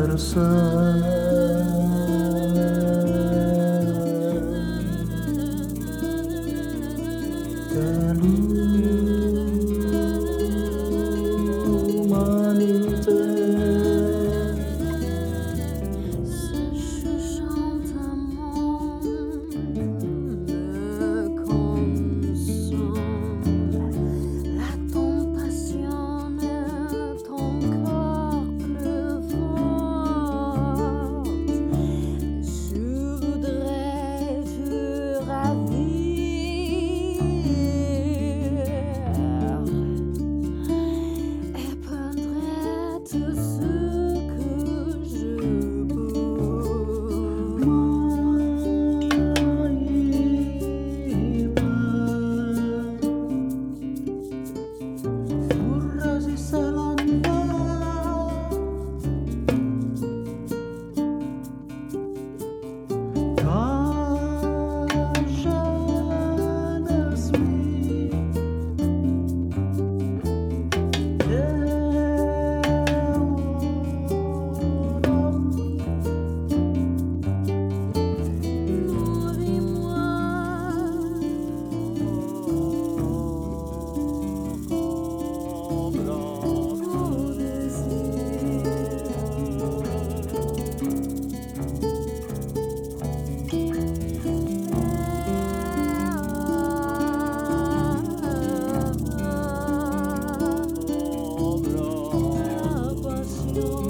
out of. Oh.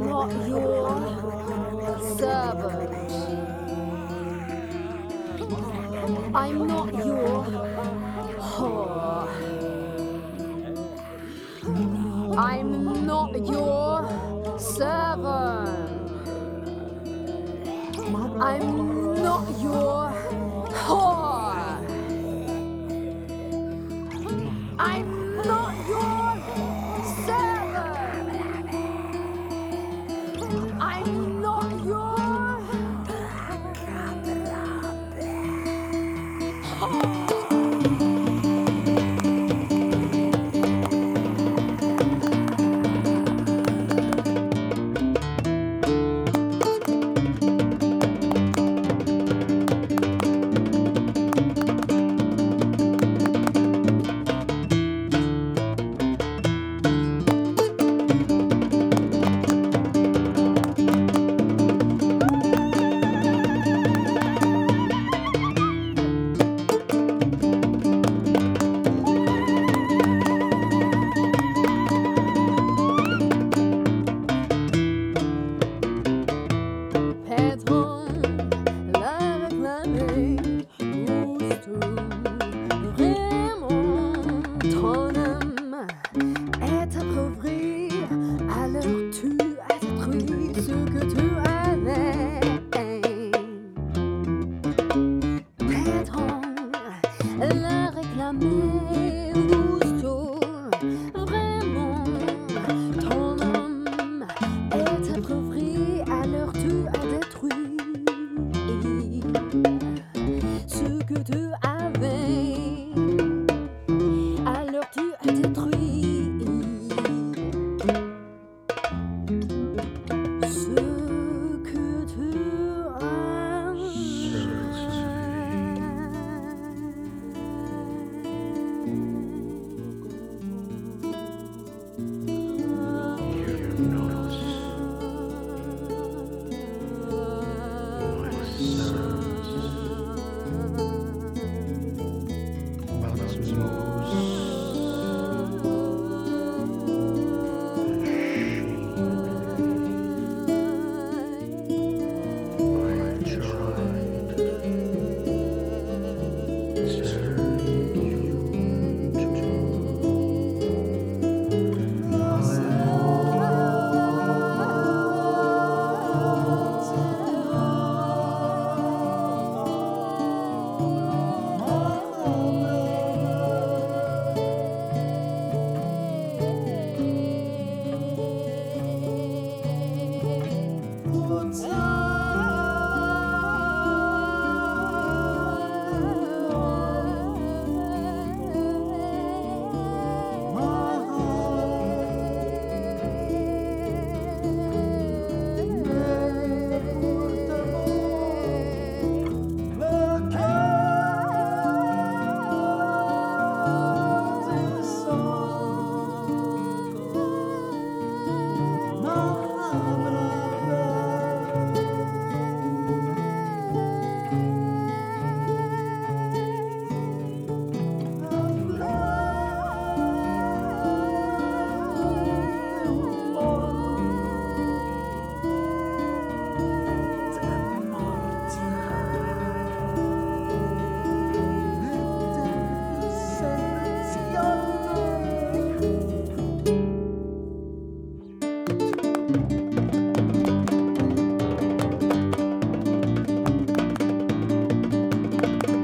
not your servant. I'm not your whore. I'm not your servant. I'm not your Easter.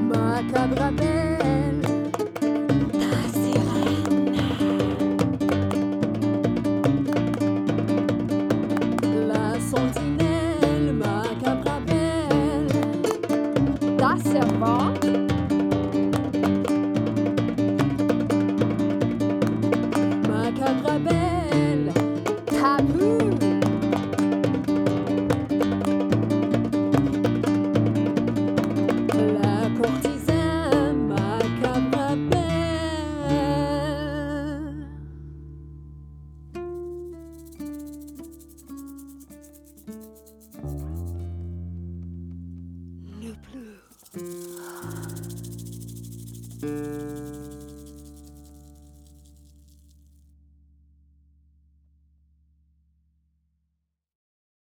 Ma cabra belle, la sérène. La sentinelle, ma cabra belle, ta servante.